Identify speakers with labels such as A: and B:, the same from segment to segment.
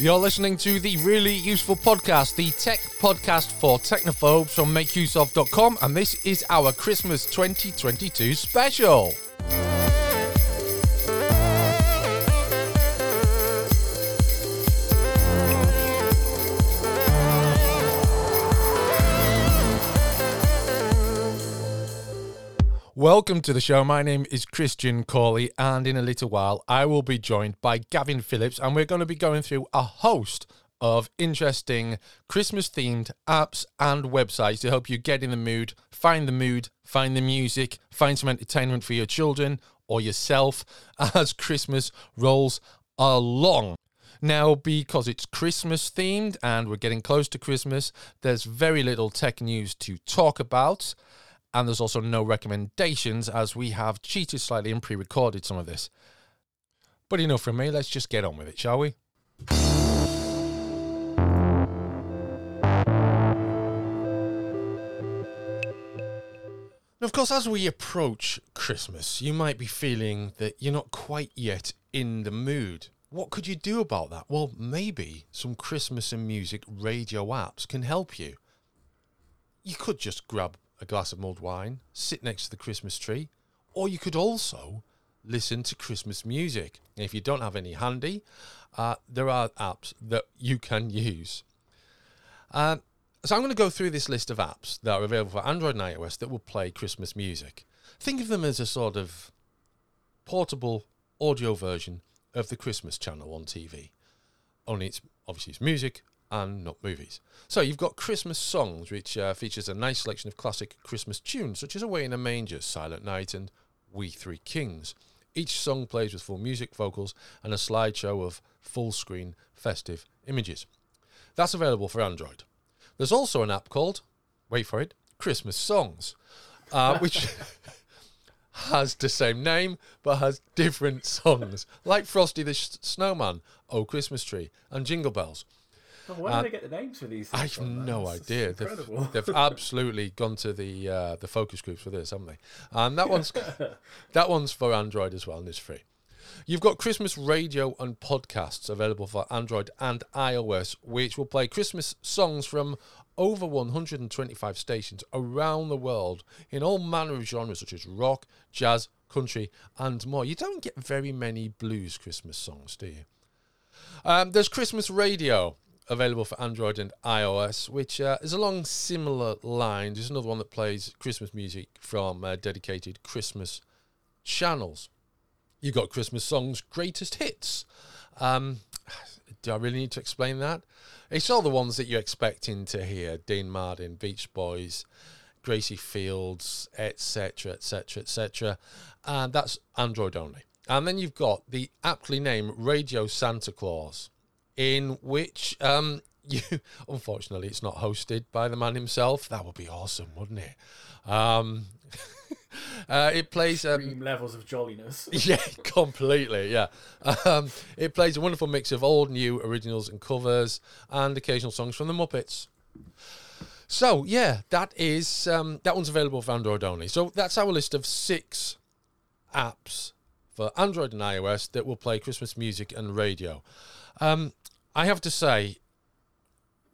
A: You're listening to the really useful podcast, the tech podcast for technophobes from makeuseof.com, and this is our Christmas 2022 special. Welcome to the show. My name is Christian Cawley, and in a little while, I will be joined by Gavin Phillips, and we're going to be going through a host of interesting Christmas themed apps and websites to help you get in the mood, find the mood, find the music, find some entertainment for your children or yourself as Christmas rolls along. Now, because it's Christmas themed and we're getting close to Christmas, there's very little tech news to talk about and there's also no recommendations as we have cheated slightly and pre recorded some of this. But enough from me, let's just get on with it, shall we? of course, as we approach Christmas, you might be feeling that you're not quite yet in the mood. What could you do about that? Well, maybe some Christmas and music radio apps can help you. You could just grab a glass of mulled wine, sit next to the Christmas tree, or you could also listen to Christmas music. If you don't have any handy, uh, there are apps that you can use. Uh, so I'm going to go through this list of apps that are available for Android and iOS that will play Christmas music. Think of them as a sort of portable audio version of the Christmas channel on TV. Only it's obviously it's music and not movies. So you've got Christmas songs, which uh, features a nice selection of classic Christmas tunes, such as Away in a Manger, Silent Night, and We Three Kings. Each song plays with full music, vocals, and a slideshow of full screen festive images. That's available for Android. There's also an app called, wait for it, Christmas Songs, uh, which has the same name but has different songs, like Frosty the Snowman, Oh Christmas Tree, and Jingle Bells.
B: Oh, where uh, do they get the names for these? I
A: have no idea. They've, they've, absolutely gone to the uh, the focus groups for this, haven't they? And that one's that one's for Android as well, and it's free. You've got Christmas radio and podcasts available for Android and iOS, which will play Christmas songs from over 125 stations around the world in all manner of genres such as rock, jazz, country, and more. You don't get very many blues Christmas songs, do you? Um, there's Christmas radio, available for Android and iOS, which uh, is along similar lines. There's another one that plays Christmas music from uh, dedicated Christmas channels. You've got Christmas songs, greatest hits. Um, do I really need to explain that? It's all the ones that you're expecting to hear Dean Martin, Beach Boys, Gracie Fields, etc., etc., etc. And that's Android only. And then you've got the aptly named Radio Santa Claus in which um, you unfortunately it's not hosted by the man himself. That would be awesome, wouldn't it? Um, uh, it plays
B: um, levels of jolliness.
A: yeah, completely. Yeah, um, it plays a wonderful mix of old, new, originals, and covers, and occasional songs from the Muppets. So yeah, that is um, that one's available for Android only. So that's our list of six apps for Android and iOS that will play Christmas music and radio. Um, I have to say,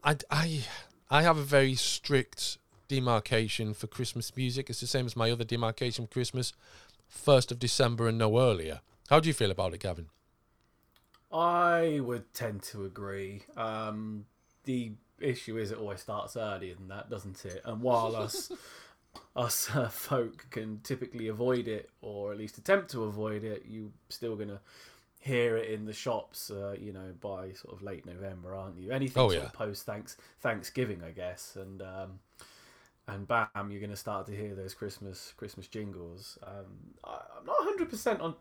A: I, I, I have a very strict demarcation for Christmas music. It's the same as my other demarcation for Christmas, 1st of December and no earlier. How do you feel about it, Gavin?
B: I would tend to agree. Um, the issue is it always starts earlier than that, doesn't it? And while us us uh, folk can typically avoid it, or at least attempt to avoid it, you're still gonna hear it in the shops, uh, you know, by sort of late November, aren't you? Anything oh, sort yeah. of post thanks Thanksgiving, I guess, and um, and bam, you're going to start to hear those Christmas Christmas jingles. Um, I, am not 100 percent on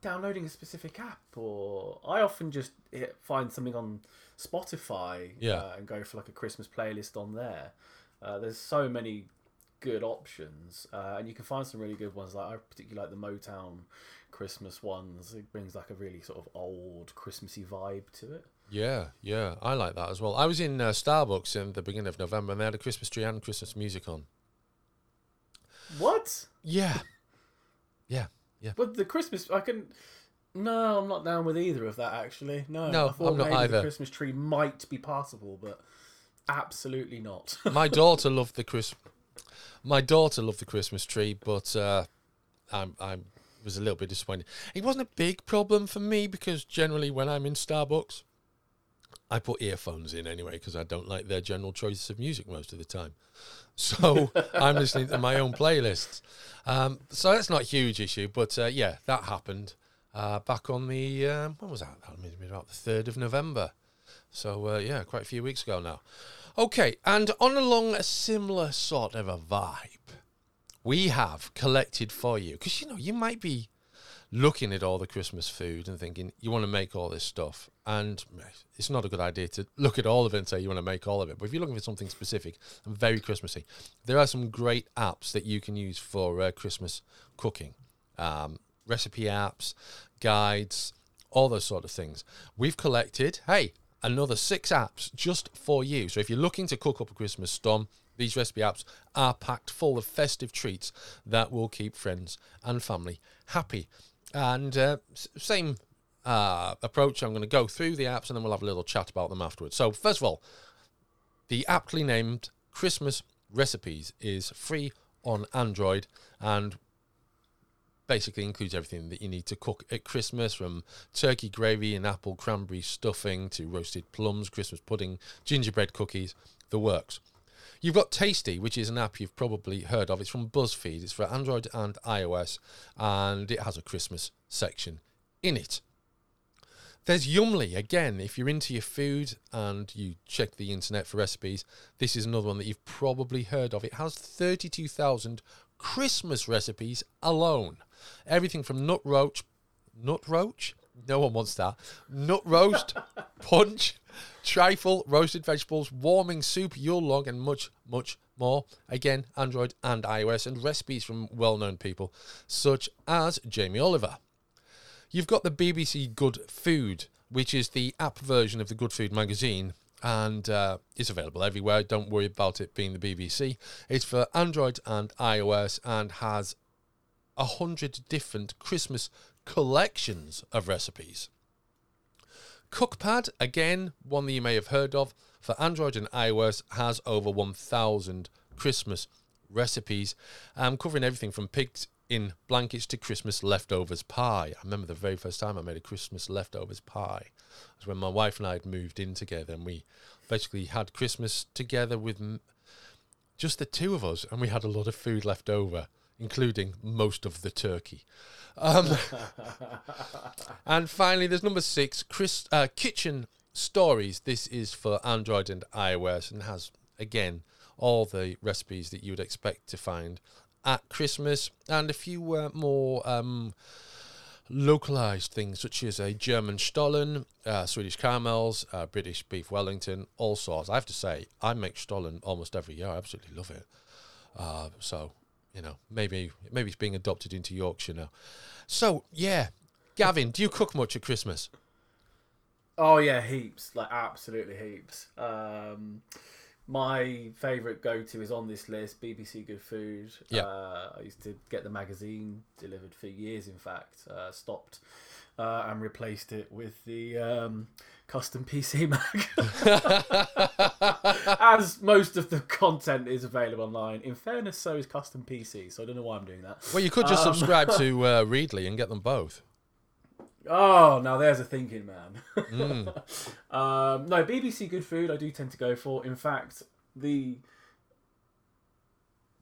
B: downloading a specific app, or I often just hit, find something on Spotify,
A: yeah. Uh,
B: and go for like a Christmas playlist on there. Uh, there's so many good options, uh, and you can find some really good ones. Like I particularly like the Motown Christmas ones. It brings like a really sort of old Christmassy vibe to it.
A: Yeah, yeah, I like that as well. I was in uh, Starbucks in the beginning of November, and they had a Christmas tree and Christmas music on.
B: What?
A: Yeah, yeah, yeah.
B: But the Christmas, I can. No, I'm not down with either of that. Actually, no.
A: No,
B: I thought
A: I'm not
B: maybe
A: either.
B: The Christmas tree might be passable, but absolutely not.
A: My daughter loved the Chris. My daughter loved the Christmas tree, but uh, I'm I'm was a little bit disappointed. It wasn't a big problem for me because generally when I'm in Starbucks, I put earphones in anyway because I don't like their general choices of music most of the time. So I'm listening to my own playlists. Um, so that's not a huge issue, but uh, yeah, that happened uh, back on the um, when was that? That been about the third of November. So uh, yeah, quite a few weeks ago now. Okay, and on along a similar sort of a vibe, we have collected for you because you know you might be looking at all the Christmas food and thinking you want to make all this stuff, and it's not a good idea to look at all of it and say you want to make all of it. But if you're looking for something specific and very Christmassy, there are some great apps that you can use for uh, Christmas cooking, um, recipe apps, guides, all those sort of things. We've collected, hey, another six apps just for you. So if you're looking to cook up a Christmas storm, these recipe apps are packed full of festive treats that will keep friends and family happy. And uh, same uh, approach. I'm going to go through the apps and then we'll have a little chat about them afterwards. So first of all, the aptly named Christmas Recipes is free on Android and basically includes everything that you need to cook at Christmas from turkey gravy and apple cranberry stuffing to roasted plums, Christmas pudding, gingerbread cookies, the works. You've got Tasty, which is an app you've probably heard of. It's from BuzzFeed. It's for Android and iOS, and it has a Christmas section in it. There's Yummly. Again, if you're into your food and you check the internet for recipes, this is another one that you've probably heard of. It has 32,000 Christmas recipes alone. Everything from nut roach, nut roach? No one wants that. Nut roast, punch, trifle, roasted vegetables, warming soup, Yule log, and much, much more. Again, Android and iOS, and recipes from well known people such as Jamie Oliver. You've got the BBC Good Food, which is the app version of the Good Food magazine, and uh, it's available everywhere. Don't worry about it being the BBC. It's for Android and iOS and has a hundred different Christmas collections of recipes. Cookpad, again, one that you may have heard of, for Android and iOS, has over 1,000 Christmas recipes, um, covering everything from pigs in blankets to Christmas leftovers pie. I remember the very first time I made a Christmas leftovers pie. It was when my wife and I had moved in together, and we basically had Christmas together with m- just the two of us, and we had a lot of food left over, including most of the turkey. Um, and finally, there's number six, Chris, uh, Kitchen Stories. This is for Android and iOS and has, again, all the recipes that you would expect to find at Christmas and a few uh, more um, localized things, such as a German Stollen, uh, Swedish caramels, uh, British beef Wellington, all sorts. I have to say, I make Stollen almost every year. I absolutely love it. Uh, so, you know, maybe maybe it's being adopted into Yorkshire now. So, yeah. Gavin, do you cook much at Christmas?
B: Oh yeah, heaps. Like absolutely heaps. Um, my favourite go-to is on this list. BBC Good Food.
A: Yeah.
B: Uh, I used to get the magazine delivered for years. In fact, uh, stopped uh, and replaced it with the um, custom PC mag. As most of the content is available online. In fairness, so is custom PC. So I don't know why I'm doing that.
A: Well, you could just
B: Um,
A: subscribe to uh, Readly and get them both.
B: Oh, now there's a thinking man.
A: Mm.
B: um, no, BBC Good Food I do tend to go for. In fact, the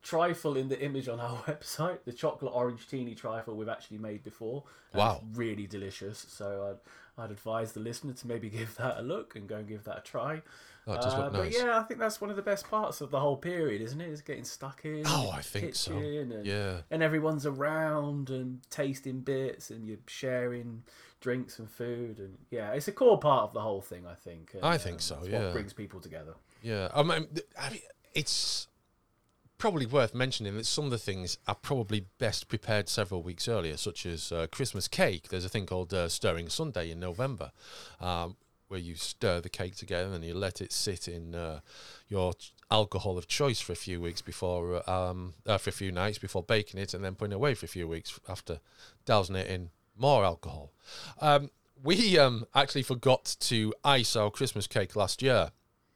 B: trifle in the image on our website, the chocolate orange teeny trifle we've actually made before.
A: Wow.
B: It's really delicious. So I'd, I'd advise the listener to maybe give that a look and go and give that a try.
A: Oh,
B: Uh,
A: look
B: But yeah, I think that's one of the best parts of the whole period, isn't it? Is getting stuck in.
A: Oh, I think so.
B: And,
A: Yeah.
B: and everyone's around and tasting bits and you're sharing drinks and food and yeah it's a core part of the whole thing i think and,
A: I think so,
B: it's
A: yeah.
B: what brings people together
A: Yeah, I mean, I mean, it's probably worth mentioning that some of the things are probably best prepared several weeks earlier, such as uh, Christmas cake. There's a thing called uh, Stirring Sunday in November, um, where you stir the cake together and you let it sit in uh, your ch- alcohol of choice for a few weeks before, uh, um, uh, for a few nights before baking it, and then putting it away for a few weeks after dousing it in more alcohol. Um, we um, actually forgot to ice our Christmas cake last year,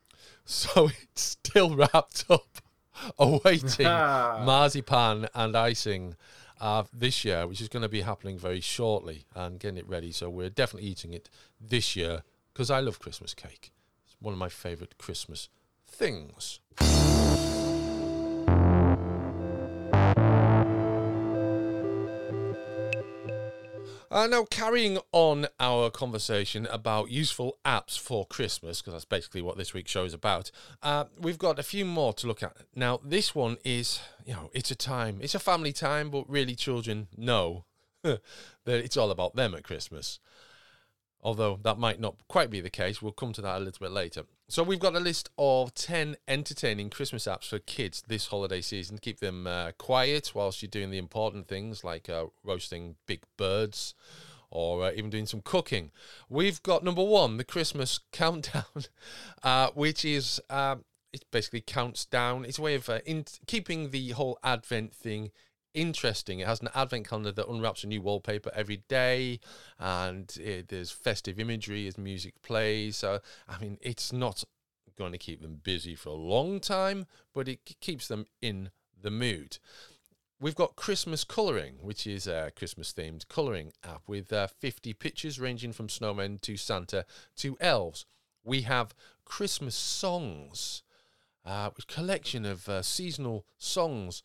A: so it's still wrapped up, awaiting marzipan and icing uh, this year, which is going to be happening very shortly and getting it ready. So we're definitely eating it this year because I love Christmas cake. It's one of my favourite Christmas things. Uh, now, carrying on our conversation about useful apps for Christmas, because that's basically what this week's show is about, uh, we've got a few more to look at. Now, this one is, you know, it's a time, it's a family time, but really children know that it's all about them at Christmas. Although that might not quite be the case, we'll come to that a little bit later. So we've got a list of 10 entertaining Christmas apps for kids this holiday season. To keep them uh, quiet whilst you're doing the important things like uh, roasting big birds or uh, even doing some cooking. We've got number one, the Christmas countdown, uh, which is um, it basically counts down. It's a way of uh, in- keeping the whole Advent thing interesting. It has an advent calendar that unwraps a new wallpaper every day, and it, there's festive imagery as music plays. So, I mean, it's not going to keep them busy for a long time, but it keeps them in the mood. We've got Christmas Colouring, which is a Christmas themed colouring app with uh, 50 pictures ranging from snowmen to Santa to elves. We have Christmas Songs, uh, a collection of uh, seasonal songs.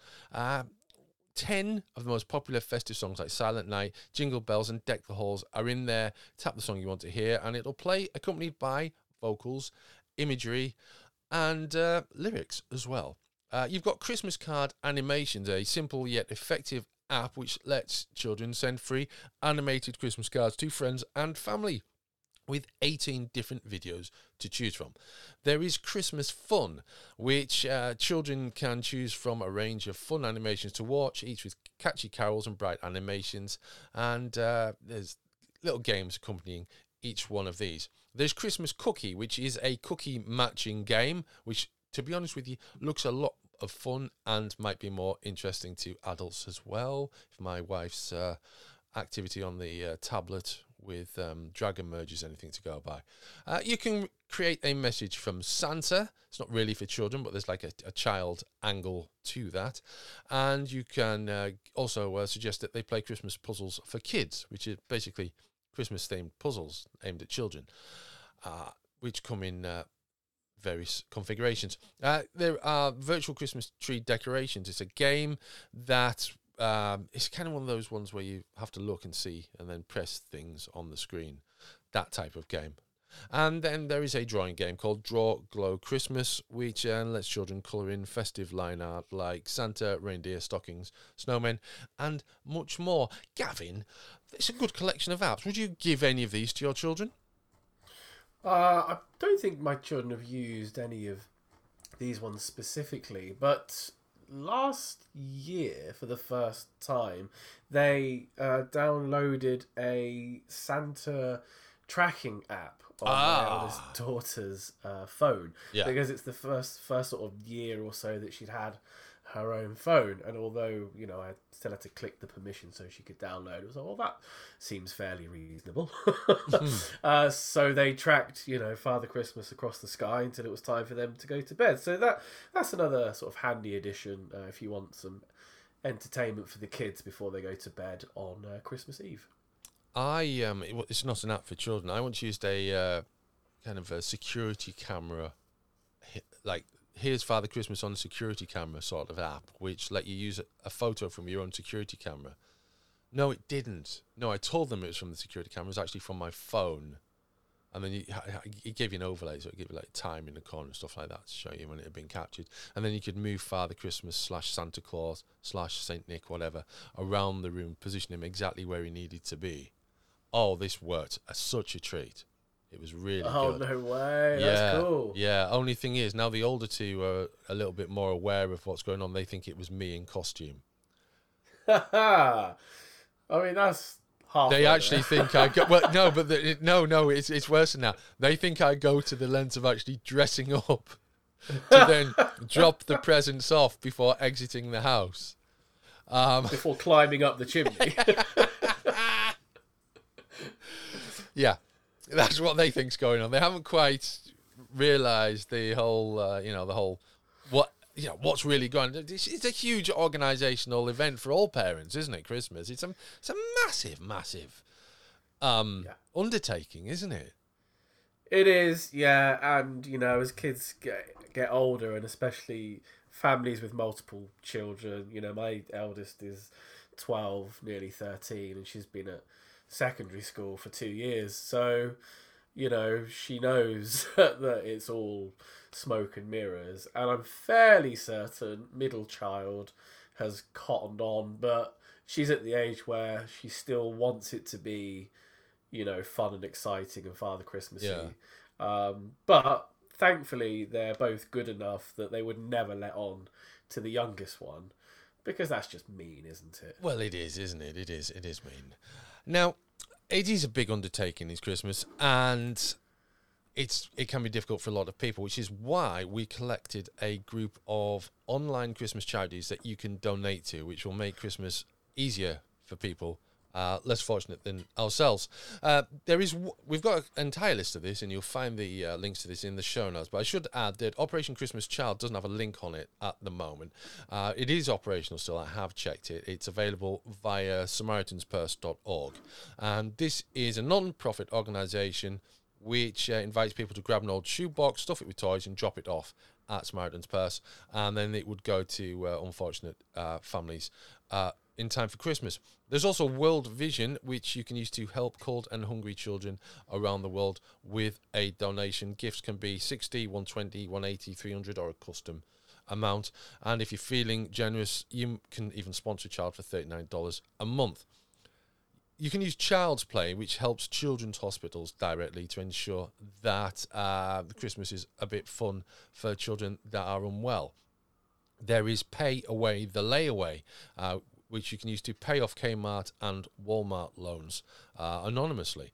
A: Uh, 10 of the most popular festive songs like Silent Night, Jingle Bells, and Deck the Halls are in there. Tap the song you want to hear, and it'll play accompanied by vocals, imagery, and uh, lyrics as well. Uh, you've got Christmas card animations, a simple yet effective app which lets children send free animated Christmas cards to friends and family with 18 different videos to choose from. There is Christmas Fun, which uh, children can choose from a range of fun animations to watch, each with catchy carols and bright animations. And uh, there's little games accompanying each one of these. There's Christmas Cookie, which is a cookie matching game, which, to be honest with you, looks a lot of fun and might be more interesting to adults as well. If my wife's uh, activity on the uh, tablet with um, Dragon Merge anything to go by. Uh, you can create a message from Santa. It's not really for children, but there's like a, a child angle to that. And you can uh, also uh, suggest that they play Christmas puzzles for kids, which is basically Christmas themed puzzles aimed at children, uh, which come in uh, various configurations. Uh, there are virtual Christmas tree decorations. It's a game that um, it's kind of one of those ones where you have to look and see and then press things on the screen. That type of game. And then there is a drawing game called Draw Glow Christmas, which uh, lets children colour in festive line art like Santa, reindeer, stockings, snowmen, and much more. Gavin, it's a good collection of apps. Would you give any of these to your children?
B: Uh, I don't think my children have used any of these ones specifically, but last year, for the first time, they uh, downloaded a Santa tracking app on ah. my eldest daughter's uh, phone yeah. because it's the first first sort of year or so that she'd had her own phone. And although, you know, I still had to click the permission so she could download, it was like, well, that seems fairly reasonable. mm. uh, so they tracked, you know, Father Christmas across the sky until it was time for them to go to bed. So that that's another sort of handy addition uh, if you want some entertainment for the kids before they go to bed on uh, Christmas Eve.
A: I um, it's not an app for children. I once used a uh, kind of a security camera, like here's Father Christmas on security camera sort of app, which let you use a, photo from your own security camera. No, it didn't. No, I told them it was from the security camera. It was actually from my phone. And then you, it gave you an overlay, so it gave you like time in the corner and stuff like that to show you when it had been captured. And then you could move Father Christmas slash Santa Claus slash Saint Nick, whatever, around the room, position him exactly where he needed to be. Oh, this worked. as such a treat. It was really
B: oh,
A: good.
B: no way.
A: Yeah,
B: That's cool.
A: Yeah. Only thing is, now the older two are a little bit more aware of what's going on. They think it was me in costume.
B: I mean, that's half.
A: They actually think I go. Well, no, but the, no, no. It's it's worse than that. They think I go to the length of actually dressing up to then drop the presents off before exiting the house.
B: Um, before climbing up the chimney.
A: Yeah, that's what they think's going on. They haven't quite realised the whole, uh, you know, the whole what you know what's really going. It's, it's a huge organisational event for all parents, isn't it? Christmas. It's a it's a massive, massive um,
B: Yeah.
A: undertaking, isn't it?
B: It is, yeah, and you know, as kids get get older, and especially families with multiple children, you know, my eldest is twelve, nearly thirteen, and she's been at secondary school for two years, so you know, she knows that it's all smoke and mirrors, and I'm fairly certain middle child has cottoned on, but she's at the age where she still wants it to be, you know, fun and exciting and Father Christmassy.
A: Yeah.
B: Um, but thankfully, they're both good enough that they would never let on to the youngest one, because that's just mean, isn't it?
A: Well, it is, isn't it? It is. It is mean. Now, it is a big undertaking this Christmas, and it's it can be difficult for a lot of people, which is why we collected a group of online Christmas charities that you can donate to, which will make Christmas easier for people. Uh, less fortunate than ourselves. Uh, there is, w- we've got an entire list of this, and you'll find the uh, links to this in the show notes. But I should add that Operation Christmas Child doesn't have a link on it at the moment. Uh, it is operational still. I have checked it. It's available via SamaritansPurse.org, and this is a non-profit organisation which uh, invites people to grab an old shoebox, stuff it with toys, and drop it off at Samaritan's Purse, and then it would go to uh, unfortunate families in time for Christmas. There's also World Vision, which you can use to help cold and hungry children around the world with a donation. Gifts can be 60, 120, 180, 300, or a custom amount. And if you're feeling generous, you can even sponsor a child for $39 a month. You can use Child's Play, which helps children's hospitals directly to ensure that uh, Christmas is a bit fun for children that are unwell. There is Pay Away the Layaway, uh, which you can use to pay off Kmart and Walmart loans uh, anonymously.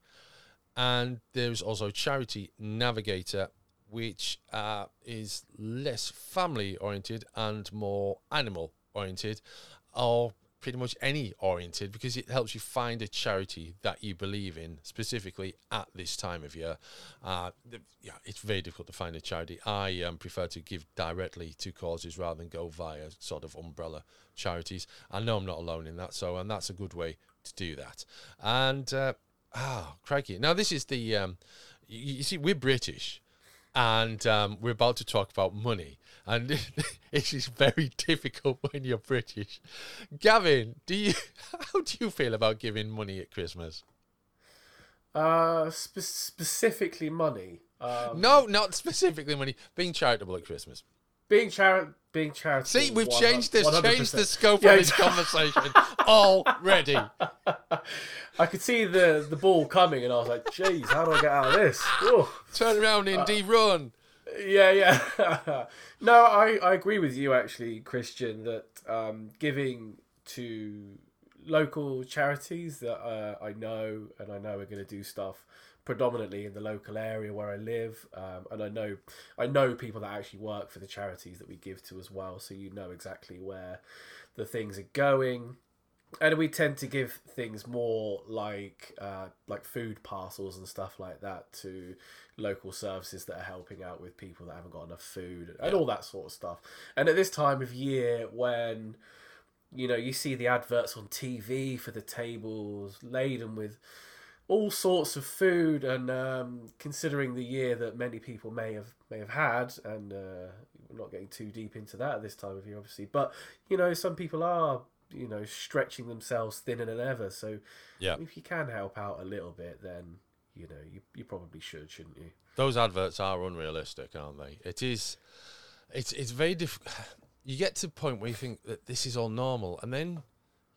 A: And there's also Charity Navigator, which uh, is less family oriented and more animal oriented, or pretty much any oriented, because it helps you find a charity that you believe in specifically at this time of year. Uh, yeah, it's very difficult to find a charity. I um, prefer to give directly to causes rather than go via sort of umbrella charities. I know I'm not alone in that, so and that's a good way to do that. And uh, ah, crikey! Now this is the um, you, you see, we're British, and um, we're about to talk about money, and it is very difficult when you're British. Gavin, do you how do you feel about giving money at Christmas?
B: Uh, spe- specifically money. Um,
A: No, not specifically money. Being charitable at Christmas.
B: being chari- being charitable.
A: See, we've changed this,
B: 100%.
A: changed the scope
B: Yeah,
A: of this conversation already.
B: I could see the the ball coming, and I was like, "Jeez, how do I get out of this?" Ooh.
A: Turn around, Indy, run.
B: Yeah, yeah. no, I, I agree with you actually, Christian, that um, giving to local charities that uh, I know and I know are going to do stuff predominantly in the local area where I live, um, and I know I know people that actually work for the charities that we give to as well, so you know exactly where the things are going. And we tend to give things more like uh, like food parcels and stuff like that to local services that are helping out with people that haven't got enough food and all that sort of stuff. And at this time of year, when you know you see the adverts on TV for the tables laden with all sorts of food, and um, considering the year that many people may have may have had, and uh, we're not getting too deep into that at this time of year, obviously, but you know some people are you know stretching themselves thinner than ever. So
A: Yeah.
B: if you can help out a little bit, then you know you you probably should, shouldn't you?
A: Those adverts are unrealistic, aren't they? It is. It's it's very difficult. You get to the point where you think that this is all normal, and then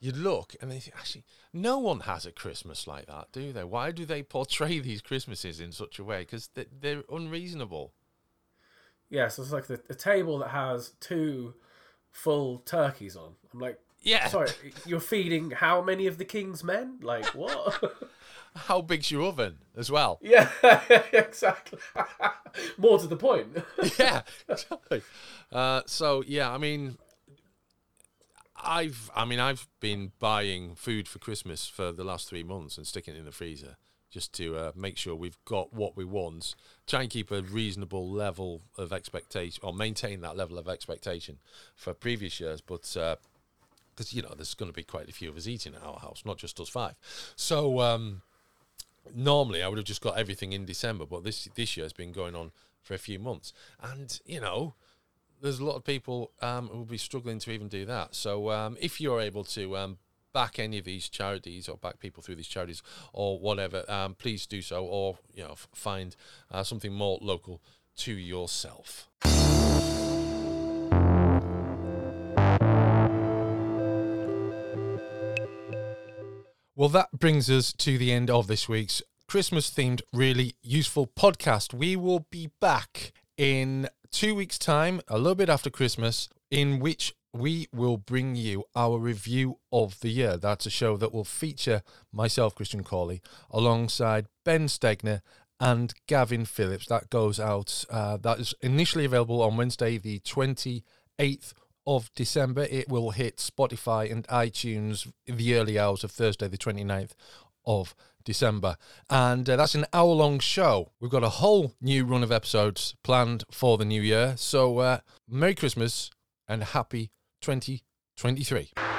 A: you look and they think, actually, no one has a Christmas like that, do they? Why do they portray these Christmases in such a way? Because they, they're unreasonable.
B: Yeah, so it's like the, the table that has two full turkeys on. I'm like,
A: Yeah.
B: sorry, you're feeding how many of the king's men? Like what?
A: How big's your oven as well?
B: yeah, exactly. More to the point.
A: yeah, exactly. Uh, so yeah, I mean, I've I mean I've been buying food for Christmas for the last three months and sticking it in the freezer just to uh, make sure we've got what we want. Try and keep a reasonable level of expectation, or maintain that level of expectation for previous years. But because you know, there's going to be quite a few of us eating at our house, not just us five. So um, normally I would have just got everything in December, but this this year has been going on for a few months, and you know. There's a lot of people um, who will be struggling to even do that. So, um, if you're able to um, back any of these charities or back people through these charities or whatever, um, please do so, or you know, f- find uh, something more local to yourself. Well, that brings us to the end of this week's Christmas themed, really useful podcast. We will be back in two weeks' time, a little bit after Christmas, in which we will bring you our review of the year. That's a show that will feature myself, Christian Cawley, alongside Ben Stegner and Gavin Phillips. That goes out, uh, that is initially available on Wednesday, the 28th of December. It will hit Spotify and iTunes in the early hours of Thursday, the 29th of December. And uh, that's an hour long show. We've got a whole new run of episodes planned for the new year. So, uh, Merry Christmas and happy 2023.